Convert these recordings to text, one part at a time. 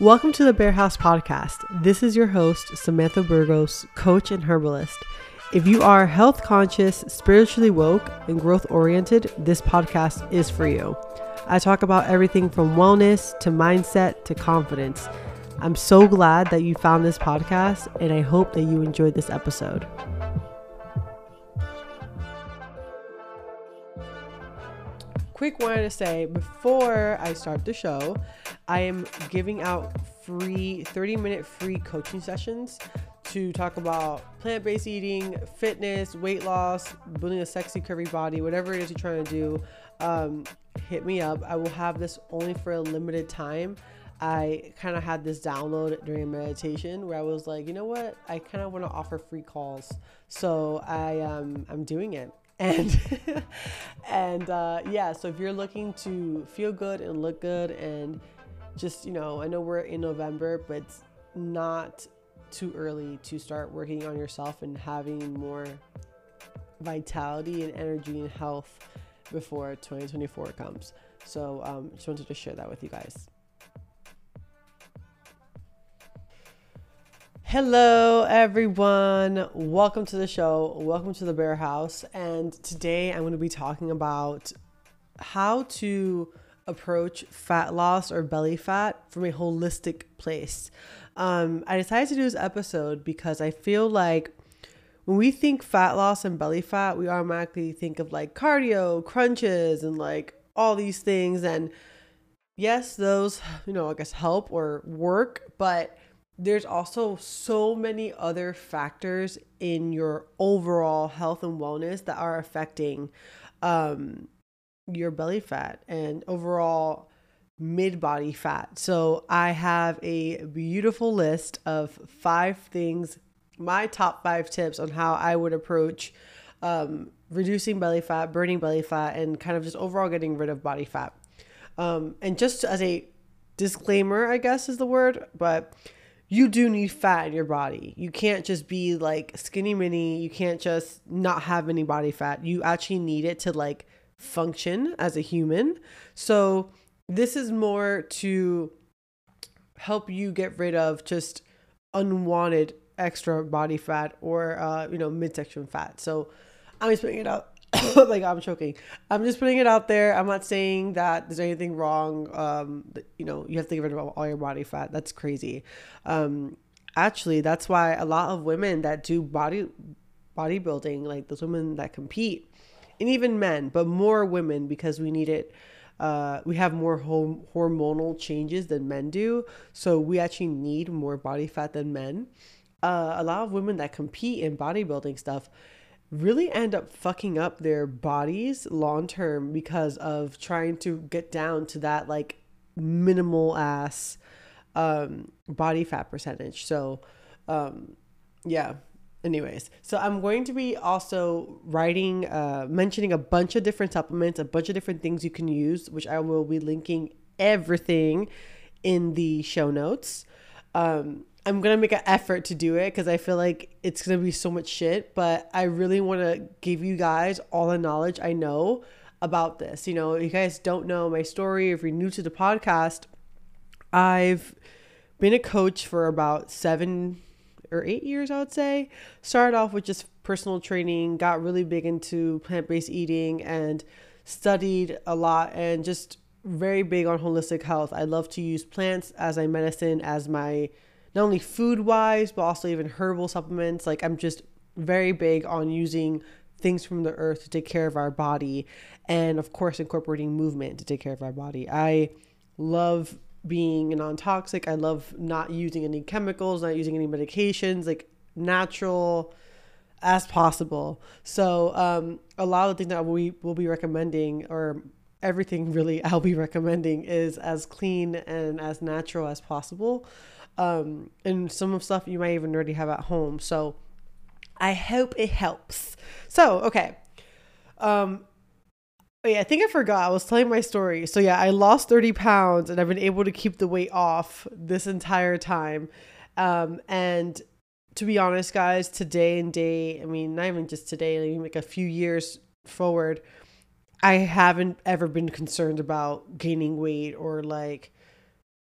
Welcome to the Bare Haus Podcast. This is your host, Samantha Burgos, coach and herbalist. If you are health conscious, spiritually woke, and growth oriented, this podcast is for you. I talk about everything from wellness to mindset to confidence. I'm so glad that you found this podcast, and I hope that you enjoyed this episode. Quick wanted to say before I start the show, I am giving out free 30 minute free coaching sessions to talk about plant based eating, fitness, weight loss, building a sexy, curvy body, whatever it is you're trying to do. Um, hit me up. I will have this only for a limited time. I kind of had this download during meditation where I was like, you know what? I kind of want to offer free calls. So I um, I'm doing it and and uh, yeah so if you're looking to feel good and look good and just you know i know we're in november but it's not too early to start working on yourself and having more vitality and energy and health before 2024 comes. So um, just wanted to share that with you guys Hello, everyone. Welcome to the show. Welcome to the Bare Haus. And today I'm going to be talking about how to approach fat loss or belly fat from a holistic place. Um, I decided to do this episode because I feel like when we think fat loss and belly fat, we automatically think of like cardio, crunches, and like all these things. And yes, those, you know, I guess help or work, but there's also so many other factors in your overall health and wellness that are affecting um, your belly fat and overall mid body fat. So I have a beautiful list of five things, my top five tips on how I would approach um, reducing belly fat, burning belly fat, and kind of just overall getting rid of body fat. Um, and just as a disclaimer, I guess is the word, but you do need fat in your body. You can't just be like skinny mini. You can't just not have any body fat. You actually need it to like function as a human. So this is more to help you get rid of just unwanted extra body fat or uh, you know midsection fat. So I'm just putting it out like I'm choking. I'm just putting it out there. I'm not saying that there's anything wrong. Um, you know, you have to get rid of all your body fat. That's crazy. Um, actually, that's why a lot of women that do body bodybuilding, like those women that compete, and even men, but more women because we need it. Uh, we have more home hormonal changes than men do, so we actually need more body fat than men. Uh, a lot of women that compete in bodybuilding stuff really end up fucking up their bodies long term because of trying to get down to that like minimal ass um, body fat percentage. So, um, yeah. Anyways, so I'm going to be also writing, uh, mentioning a bunch of different supplements, a bunch of different things you can use, which I will be linking everything in the show notes. Um, I'm gonna make an effort to do it because I feel like it's gonna be so much shit. But I really want to give you guys all the knowledge I know about this. You know, you guys don't know my story. If you're new to the podcast, I've been a coach for about seven or eight years, I would say. Started off with just personal training, got really big into plant based eating, and studied a lot and just very big on holistic health. I love to use plants as my medicine, as my not only food wise, but also even herbal supplements. Like I'm just very big on using things from the earth to take care of our body and of course incorporating movement to take care of our body. I love being non-toxic. I love not using any chemicals, not using any medications, like natural as possible. So um, a lot of the things that we will be recommending or everything really I'll be recommending is as clean and as natural as possible um, and some of stuff you might even already have at home. So I hope it helps. So, okay. Um, oh yeah, I think I forgot. I was telling my story. So yeah, I lost 30 pounds and I've been able to keep the weight off this entire time. Um, and to be honest, guys, today and day, I mean, not even just today, like a few years forward, I haven't ever been concerned about gaining weight or like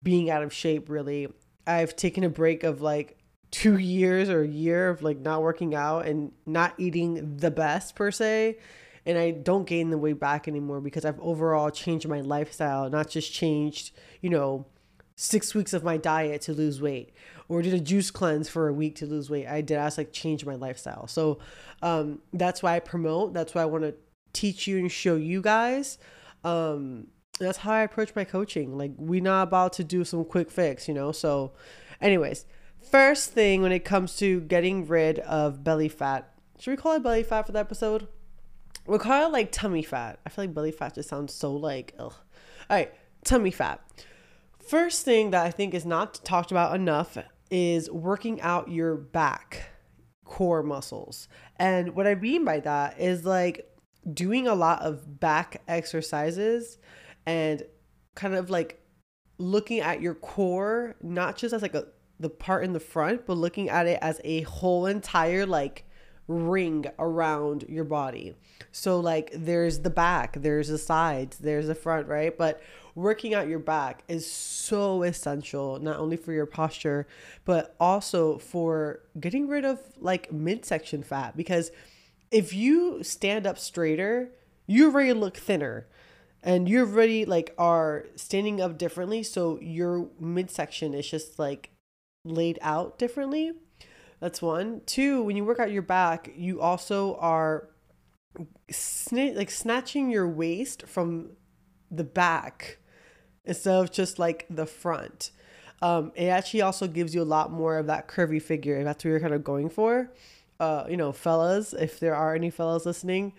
being out of shape really. I've taken a break of like two years or a year of like not working out and not eating the best per se. And I don't gain the weight back anymore because I've overall changed my lifestyle, not just changed, you know, six weeks of my diet to lose weight or did a juice cleanse for a week to lose weight. I did. I like change my lifestyle. So um, that's why I promote. That's why I want to teach you and show you guys. Um, that's how I approach my coaching. Like we're not about to do some quick fix, you know. So, anyways, first thing when it comes to getting rid of belly fat, should we call it belly fat for the episode? We'll call it like tummy fat. I feel like belly fat just sounds so like ugh. All right, tummy fat. First thing that I think is not talked about enough is working out your back core muscles. And what I mean by that is like doing a lot of back exercises and kind of like looking at your core not just as like a the part in the front but looking at it as a whole entire like ring around your body. So like there's the back there's the sides there's the front right? But working out your back is so essential not only for your posture but also for getting rid of like midsection fat. Because if you stand up straighter you already look thinner and you already like are standing up differently so your midsection is just like laid out differently. That's one. Two when you work out your back you also are sna- like snatching your waist from the back instead of just like the front. Um, it actually also gives you a lot more of that curvy figure if that's what you're kind of going for. Uh, you know fellas if there are any fellas listening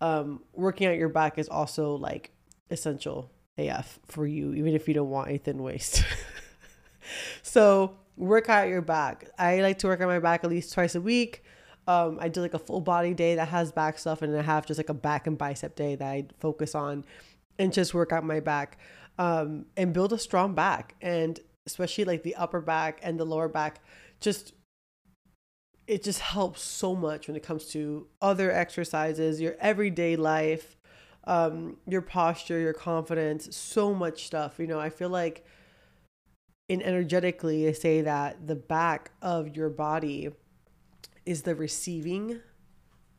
um, working out your back is also like essential AF for you, even if you don't want a thin waist. so work out your back. I like to work on my back at least twice a week. Um, I do like a full body day that has back stuff, and I have just like a back and bicep day that I focus on and just work out my back um, and build a strong back. And especially like the upper back and the lower back, just it just helps so much when it comes to other exercises, your everyday life, um, your posture, your confidence, so much stuff. You know, I feel like in energetically, they say that the back of your body is the receiving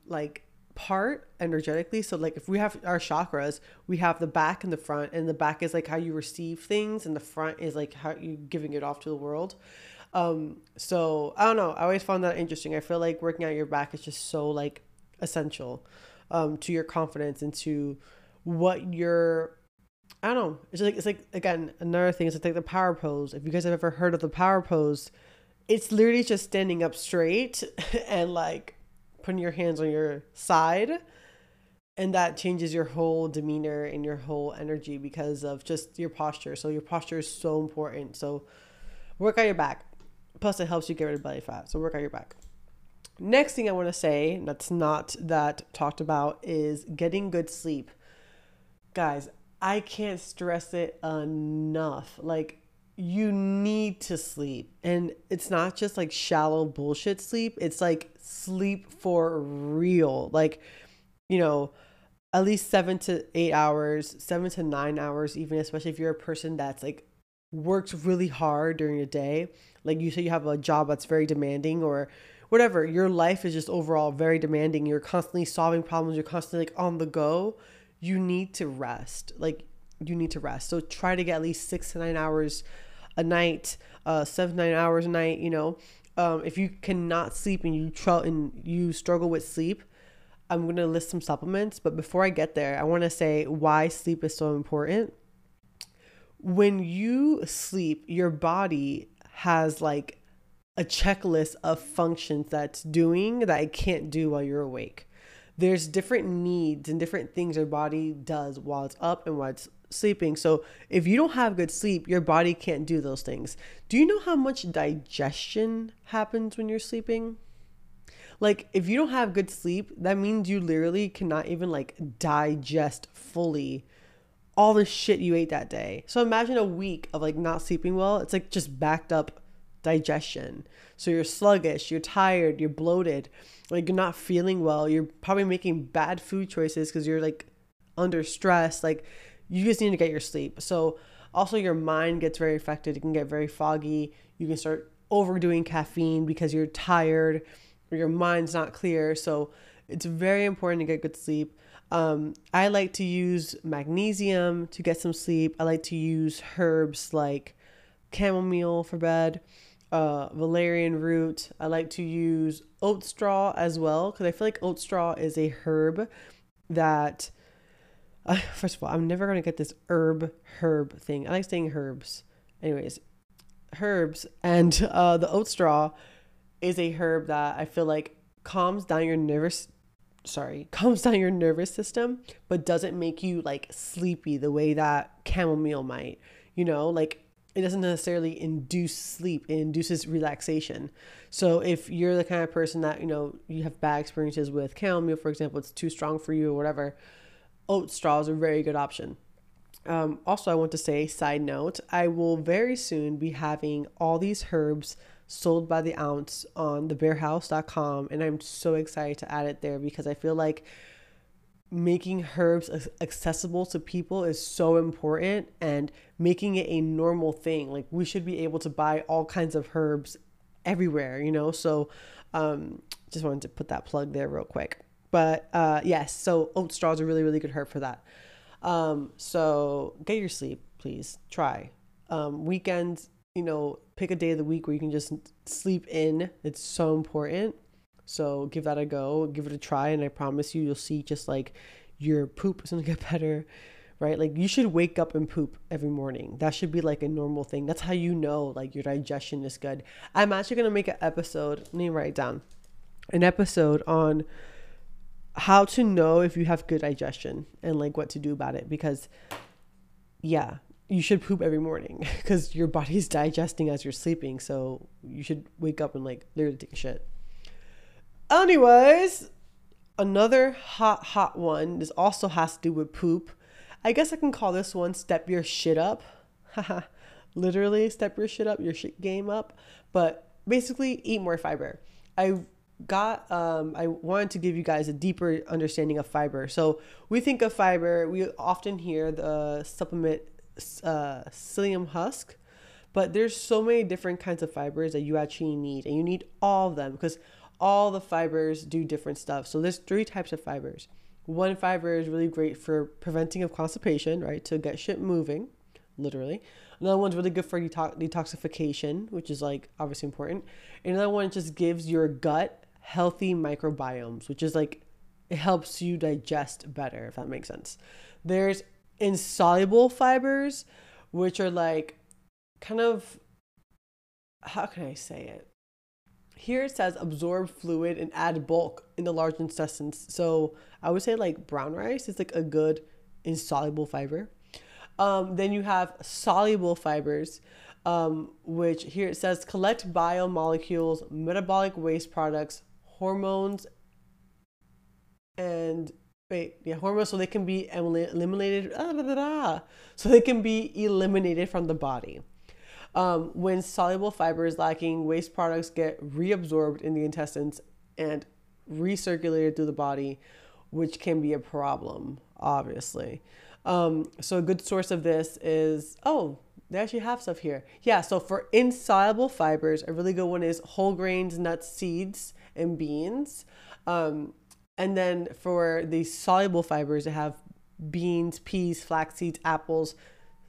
like part energetically. So like if we have our chakras, we have the back and the front, and the back is like how you receive things, and the front is like how you giving it off to the world. Um, so I don't know. I always found that interesting. I feel like working out your back is just so like essential um, to your confidence and to what you're I don't know. It's like it's like again another thing is like the power pose. If you guys have ever heard of the power pose, it's literally just standing up straight and like putting your hands on your side and that changes your whole demeanor and your whole energy because of just your posture. So your posture is so important. So work on your back. Plus it helps you get rid of belly fat. So work on your back. Next thing I want to say that's not that talked about is getting good sleep. Guys, I can't stress it enough. Like, you need to sleep. And it's not just like shallow bullshit sleep, it's like sleep for real. Like, you know, at least seven to eight hours, seven to nine hours, even, especially if you're a person that's like works really hard during the day. Like, you say you have a job that's very demanding or whatever, your life is just overall very demanding. You're constantly solving problems, you're constantly like on the go. You need to rest. Like you need to rest. So try to get at least six to nine hours a night, uh, seven nine hours a night. You know, um, if you cannot sleep and you try and you struggle with sleep, I'm gonna list some supplements. But before I get there, I want to say why sleep is so important. When you sleep, your body has like a checklist of functions that's doing that it can't do while you're awake. There's different needs and different things your body does while it's up and while it's sleeping. So if you don't have good sleep, your body can't do those things. Do you know how much digestion happens when you're sleeping? Like if you don't have good sleep, that means you literally cannot even like digest fully all the shit you ate that day. So imagine a week of like not sleeping well. It's like just backed up digestion. So you're sluggish, you're tired, you're bloated, like you're not feeling well. You're probably making bad food choices because you're like under stress. Like you just need to get your sleep. So Also, your mind gets very affected. It can get very foggy. You can start overdoing caffeine because you're tired or your mind's not clear. So, it's very important to get good sleep. Um, I like to use magnesium to get some sleep. I like to use herbs like chamomile for bed, uh, valerian root. I like to use oat straw as well because I feel like oat straw is a herb that, uh, first of all, I'm never going to get this herb herb thing. I like saying herbs. Anyways, herbs and uh, the oat straw is a herb that I feel like calms down your nervous sorry, calms down your nervous system, but doesn't make you like sleepy the way that chamomile might. You know, like it doesn't necessarily induce sleep, it induces relaxation. So if you're the kind of person that, you know, you have bad experiences with chamomile, for example, it's too strong for you or whatever, oat straw is a very good option. Um, also, I want to say, side note, I will very soon be having all these herbs sold by the ounce on thebarehaus.com and i'm so excited to add it there because i feel like making herbs accessible to people is so important and making it a normal thing. Like we should be able to buy all kinds of herbs everywhere you know? So um just wanted to put that plug there real quick. But uh yes so oat straw is a really really good herb for that. Um so get your sleep please. Try. Um weekends you know, pick a day of the week where you can just sleep in. It's so important. So give that a go, give it a try, and I promise you, you'll see just like your poop is gonna get better, right? Like you should wake up and poop every morning. That should be like a normal thing. That's how you know like your digestion is good. I'm actually gonna make an episode. Let me write down an episode on how to know if you have good digestion and like what to do about it because yeah you should poop every morning because your body's digesting as you're sleeping. So you should wake up and like literally take a shit. Anyways, another hot, hot one. This also has to do with poop. I guess I can call this one step your shit up. literally step your shit up, your shit game up. But basically, eat more fiber. I got um, i wanted to give you guys a deeper understanding of fiber so we think of fiber we often hear the supplement uh, psyllium husk, but there's so many different kinds of fibers that you actually need, and you need all of them because all the fibers do different stuff. So there's three types of fibers. One fiber is really great for preventing of constipation, right? To get shit moving, literally. Another one's really good for detoxification, which is like obviously important. Another one just gives your gut healthy microbiomes, which is like it helps you digest better, if that makes sense. There's insoluble fibers, which are like kind of how can I say it? Here it says absorb fluid and add bulk in the large intestines. So I would say like brown rice is like a good insoluble fiber. Um, then you have soluble fibers, um, which here it says collect biomolecules, metabolic waste products, hormones, and wait, yeah, hormones so they can be eliminated, ah, blah, blah, blah, so they can be eliminated from the body. Um, when soluble fiber is lacking, waste products get reabsorbed in the intestines and recirculated through the body, which can be a problem, obviously. Um, so a good source of this is oh, they actually have stuff here. Yeah, so for insoluble fibers, a really good one is whole grains, nuts, seeds, and beans. Um, and then for the soluble fibers, they have beans, peas, flax seeds, apples,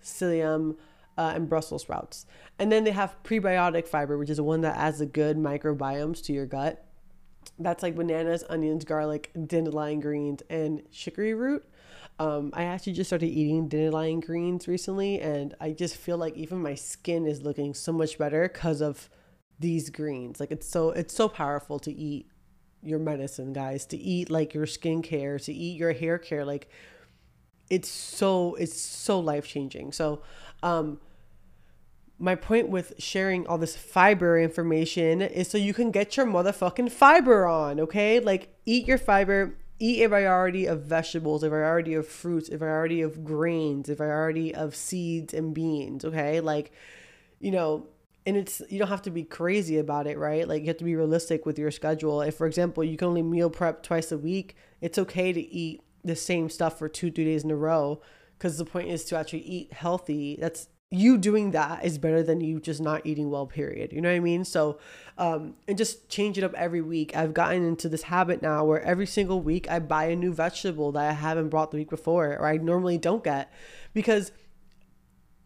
psyllium, uh, and Brussels sprouts. And then they have prebiotic fiber, which is the one that adds the good microbiomes to your gut. That's like bananas, onions, garlic, dandelion greens, and chicory root. Um, I actually just started eating dandelion greens recently, and I just feel like even my skin is looking so much better because of these greens. Like it's so it's so powerful to eat your medicine, guys, to eat like your skincare, to eat your hair care. Like it's so it's so life changing. So um my point with sharing all this fiber information is so you can get your motherfucking fiber on, okay? Like eat your fiber, eat a variety of vegetables, a variety of fruits, a variety of grains, a variety of seeds and beans, okay? Like, you know, and it's you don't have to be crazy about it right like you have to be realistic with your schedule if for example you can only meal prep twice a week it's okay to eat the same stuff for two three days in a row because the point is to actually eat healthy. That's you doing that is better than you just not eating well period. You know what i mean? So um and just change it up every week. I've gotten into this habit now where every single week i buy a new vegetable that i haven't brought the week before or i normally don't get because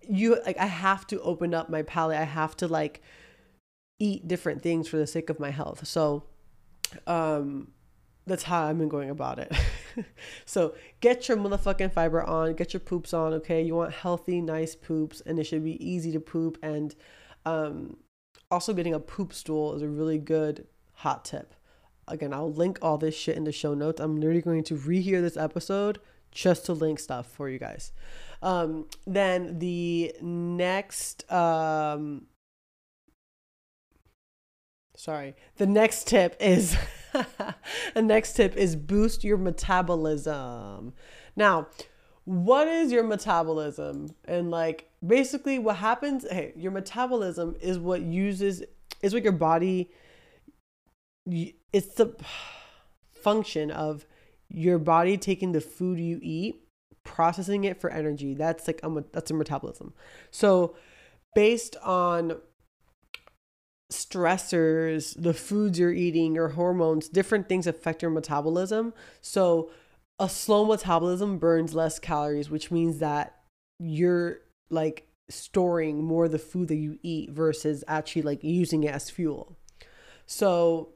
you like i have to open up my palate. I have to like eat different things for the sake of my health. So um that's how I've been going about it. so get your motherfucking fiber on, get your poops on, okay? You want healthy, nice poops, and it should be easy to poop. And um, also, getting a poop stool is a really good hot tip. Again, I'll link all this shit in the show notes. I'm literally going to rehear this episode just to link stuff for you guys. Um, then the next um, sorry the next tip is the next tip is boost your metabolism. Now what is your metabolism? And like basically what happens hey your metabolism is what uses is what your body it's the function of your body taking the food you eat processing it for energy. That's like a, that's a metabolism. So based on stressors, the foods you're eating, your hormones, different things affect your metabolism. So, a slow metabolism burns less calories, which means that you're like storing more of the food that you eat versus actually like using it as fuel. So,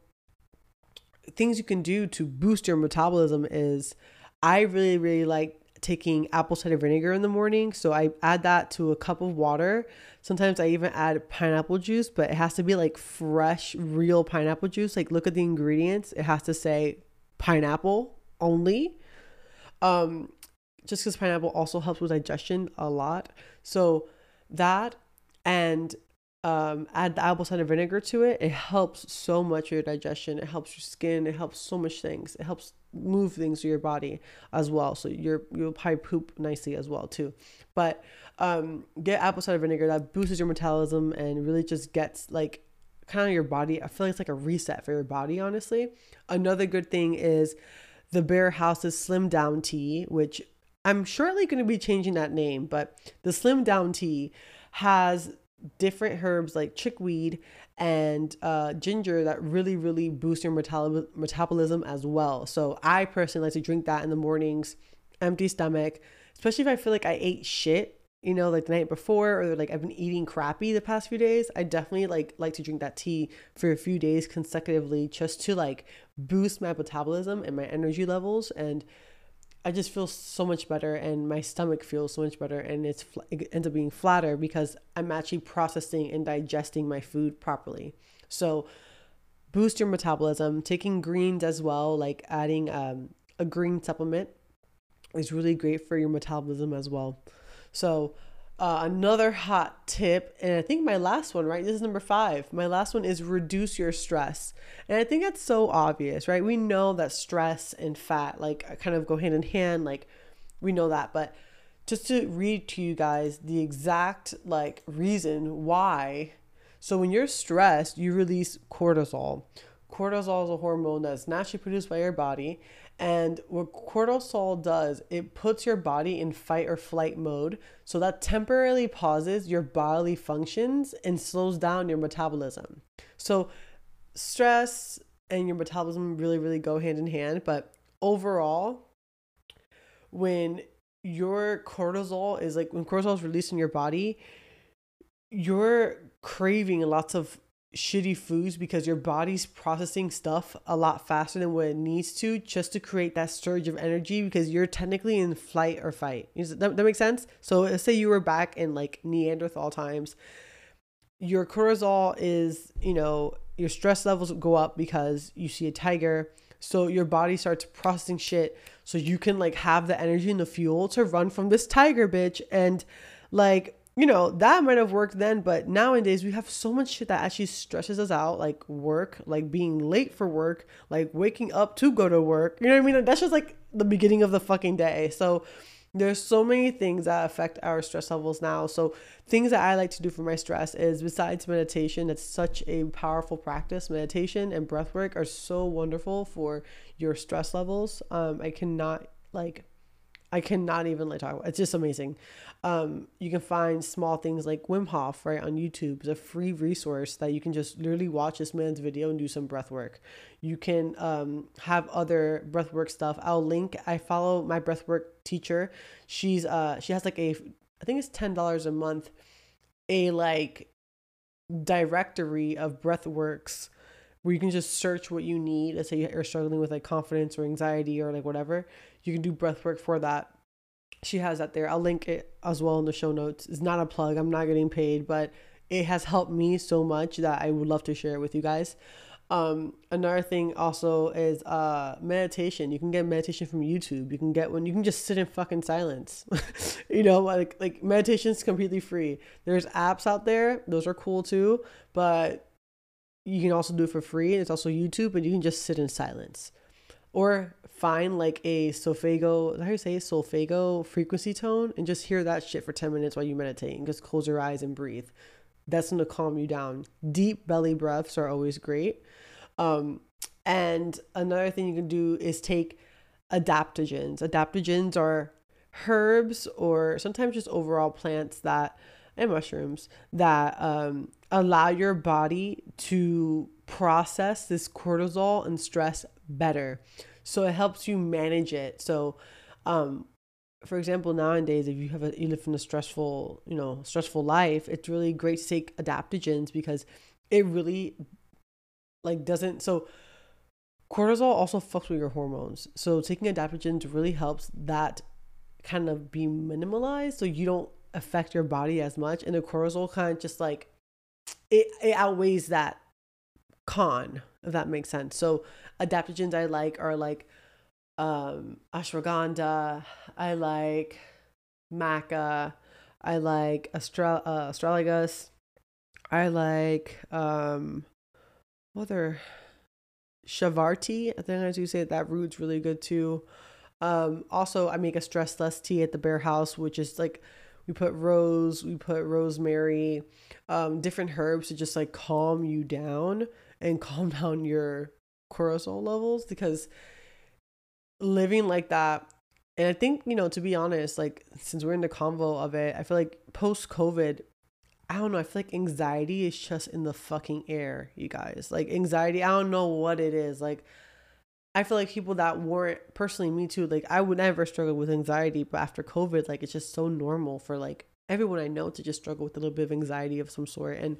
things you can do to boost your metabolism is I really, really like taking apple cider vinegar in the morning. So I add that to a cup of water. Sometimes I even add pineapple juice, but it has to be like fresh, real pineapple juice. Like look at the ingredients. It has to say pineapple only. Um, just because pineapple also helps with digestion a lot. So that and um, add the apple cider vinegar to it. It helps so much your digestion. It helps your skin. It helps so much things. It helps move things through your body as well. So you're you'll probably poop nicely as well too. But um, get apple cider vinegar that boosts your metabolism and really just gets like kind of your body. I feel like it's like a reset for your body. Honestly, another good thing is the Bare Haus's Slim Down Tea, which I'm shortly going to be changing that name, but the Slim Down Tea has different herbs like chickweed and uh, ginger that really, really boost your metab- metabolism as well. So I personally like to drink that in the mornings, empty stomach, especially if I feel like I ate shit, you know, like the night before, or like I've been eating crappy the past few days. I definitely like like to drink that tea for a few days consecutively, just to like boost my metabolism and my energy levels and I just feel so much better and my stomach feels so much better and it's it ends up being flatter because I'm actually processing and digesting my food properly. So boost your metabolism, taking greens as well, like adding um, a green supplement is really great for your metabolism as well. So uh, another hot tip, and I think my last one, right? This is number five. My last one is reduce your stress. And I think that's so obvious, right? We know that stress and fat like kind of go hand in hand. Like we know that. But just to read to you guys the exact like reason why. So when you're stressed, you release cortisol. Cortisol is a hormone that's naturally produced by your body and what cortisol does, it puts your body in fight or flight mode. So that temporarily pauses your bodily functions and slows down your metabolism. So stress and your metabolism really, really go hand in hand. But overall, when your cortisol is like when cortisol is released in your body, you're craving lots of shitty foods because your body's processing stuff a lot faster than what it needs to just to create that surge of energy because you're technically in flight or fight. That, that makes sense? So let's say you were back in like Neanderthal times. Your cortisol is, you know, your stress levels go up because you see a tiger. So your body starts processing shit so you can like have the energy and the fuel to run from this tiger bitch and like you know, that might have worked then, but nowadays we have so much shit that actually stresses us out, like work, like being late for work, like waking up to go to work. You know what I mean? That's just like the beginning of the fucking day. So there's so many things that affect our stress levels now. So things that I like to do for my stress is besides meditation, it's such a powerful practice. Meditation and breath work are so wonderful for your stress levels. Um, I cannot like I cannot even like talk about. It's just amazing. Um, you can find small things like Wim Hof right on YouTube. It's a free resource that you can just literally watch this man's video and do some breath work. You can um, have other breath work stuff. I'll link. I follow my breath work teacher. She's uh she has like a I think it's ten dollars a month, a like directory of breath works where you can just search what you need. Let's say you're struggling with like confidence or anxiety or like whatever, you can do breath work for that. She has that there. I'll link it as well in the show notes. It's not a plug. I'm not getting paid, but it has helped me so much that I would love to share it with you guys. Um, another thing also is uh meditation. You can get meditation from YouTube. You can get one. you can just sit in fucking silence. you know, like like meditation is completely free. There's apps out there, those are cool too, but you can also do it for free. It's also YouTube, and you can just sit in silence. Or find like a solfeggio, how you say solfeggio frequency tone and just hear that shit for 10 minutes while you meditate and just close your eyes and breathe. That's gonna calm you down. Deep belly breaths are always great. Um, and another thing you can do is take adaptogens. Adaptogens are herbs or sometimes just overall plants that and mushrooms that um, allow your body to process this cortisol and stress better. So it helps you manage it. So, um, for example, nowadays, if you have a you live in a stressful, you know, stressful life, it's really great to take adaptogens because it really like doesn't so cortisol also fucks with your hormones. So taking adaptogens really helps that kind of be minimalized so you don't affect your body as much and the cortisol kind of just like it, it outweighs that con that makes sense. So adaptogens i like are like um ashwagandha i like maca i like Astral- uh, astragalus i like um other shatavari i think i do say that root's really good too. Um also i make a stress less tea at the bare haus which is like we put rose, we put rosemary, um, different herbs to just like calm you down and calm down your cortisol levels because living like that and I think, you know, to be honest, like since we're in the convo of it, I feel like post COVID, I don't know, I feel like anxiety is just in the fucking air, you guys. Like anxiety, I don't know what it is. Like I feel like people that weren't personally me too, like I would never struggle with anxiety, but after COVID, like it's just so normal for like everyone I know to just struggle with a little bit of anxiety of some sort. And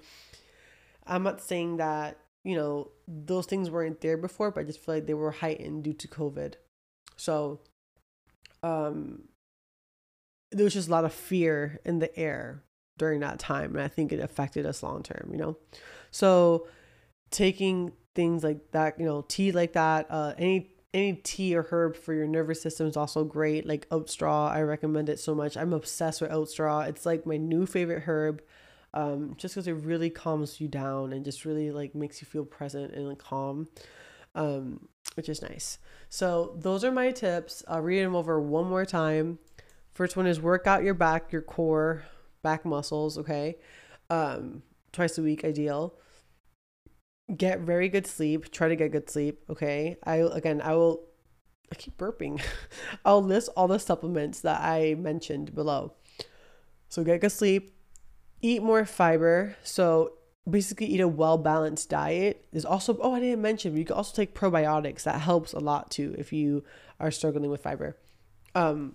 I'm not saying that, you know, those things weren't there before, but I just feel like they were heightened due to COVID. So um there was just a lot of fear in the air during that time. And I think it affected us long term, you know? So taking things like that, you know, tea like that, uh, any any tea or herb for your nervous system is also great. Like oat straw, I recommend it so much. I'm obsessed with oat straw. It's like my new favorite herb, um, just because it really calms you down and just really like makes you feel present and like, calm, um, which is nice. So those are my tips. I'll read them over one more time. First one is work out your back, your core, back muscles. Okay, um, twice a week, ideal get very good sleep. Try to get good sleep. Okay. I, again, I will, I keep burping. I'll list all the supplements that I mentioned below. So get good sleep, eat more fiber. So basically eat a well balanced diet. There's also, oh, I didn't mention, you can also take probiotics. That helps a lot too if you are struggling with fiber. Um,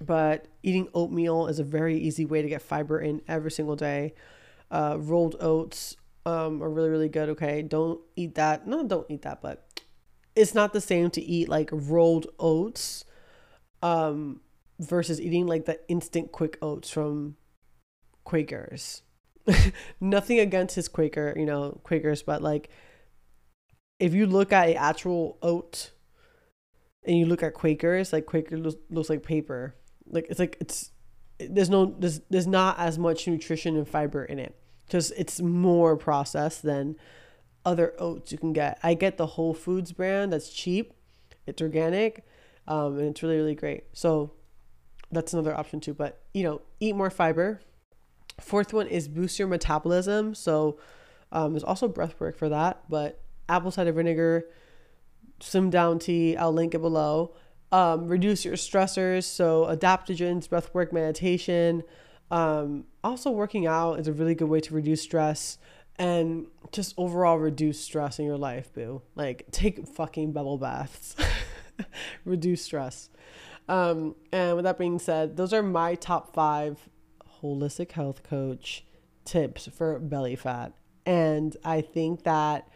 but eating oatmeal is a very easy way to get fiber in every single day. Uh, rolled oats um, are really, really good. Okay. Don't eat that. No, don't eat that, but it's not the same to eat like rolled oats um, versus eating like the instant quick oats from Quakers. Nothing against his Quaker, you know, Quakers, but like if you look at actual oat and you look at Quakers, like Quaker looks, looks like paper. Like it's like it's there's no there's there's not as much nutrition and fiber in it because it's more processed than other oats you can get. I get the Whole Foods brand that's cheap, it's organic, um, and it's really, really great. So that's another option too. But you know, eat more fiber. Fourth one is boost your metabolism. So um, there's also breath work for that, but apple cider vinegar, some down tea, I'll link it below. um, reduce your stressors. So, adaptogens, breath work, meditation. Um, also, working out is a really good way to reduce stress and just overall reduce stress in your life, boo. Like, take fucking bubble baths, reduce stress. Um, and with that being said, those are my top five holistic health coach tips for belly fat. And I think that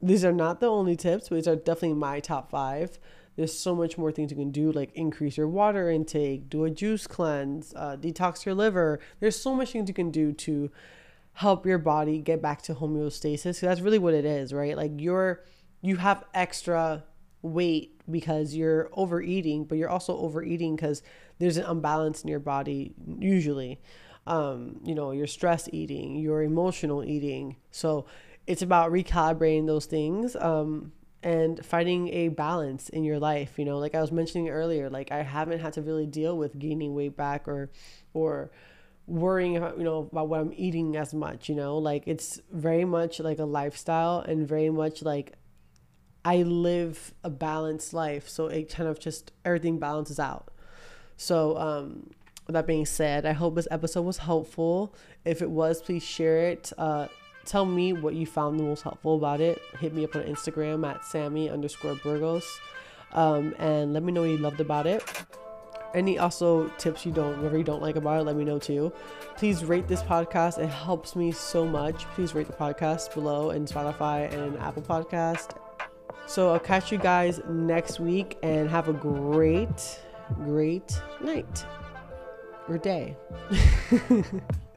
these are not the only tips, but these are definitely my top five. There's so much more things you can do, like increase your water intake, do a juice cleanse, uh, detox your liver. There's so much things you can do to help your body get back to homeostasis. So that's really what it is, right? Like you're you have extra weight because you're overeating, but you're also overeating because there's an imbalance in your body usually. Um, you know, you're stress eating, you're emotional eating. So it's about recalibrating those things um, and finding a balance in your life. You know, like I was mentioning earlier, like I haven't had to really deal with gaining weight back or or worrying about, you know about what I'm eating as much. You know, like it's very much like a lifestyle and very much like I live a balanced life. So it kind of just everything balances out. So, um, that being said, I hope this episode was helpful. If it was, please share it. Uh, tell me what you found the most helpful about it. Hit me up on Instagram at Sammy underscore Burgos. Um, and let me know what you loved about it. Any also tips you don't, whatever you don't like about it, let me know too. Please rate this podcast. It helps me so much. Please rate the podcast below in Spotify and Apple Podcast so I'll catch you guys next week and have a great, great night or day.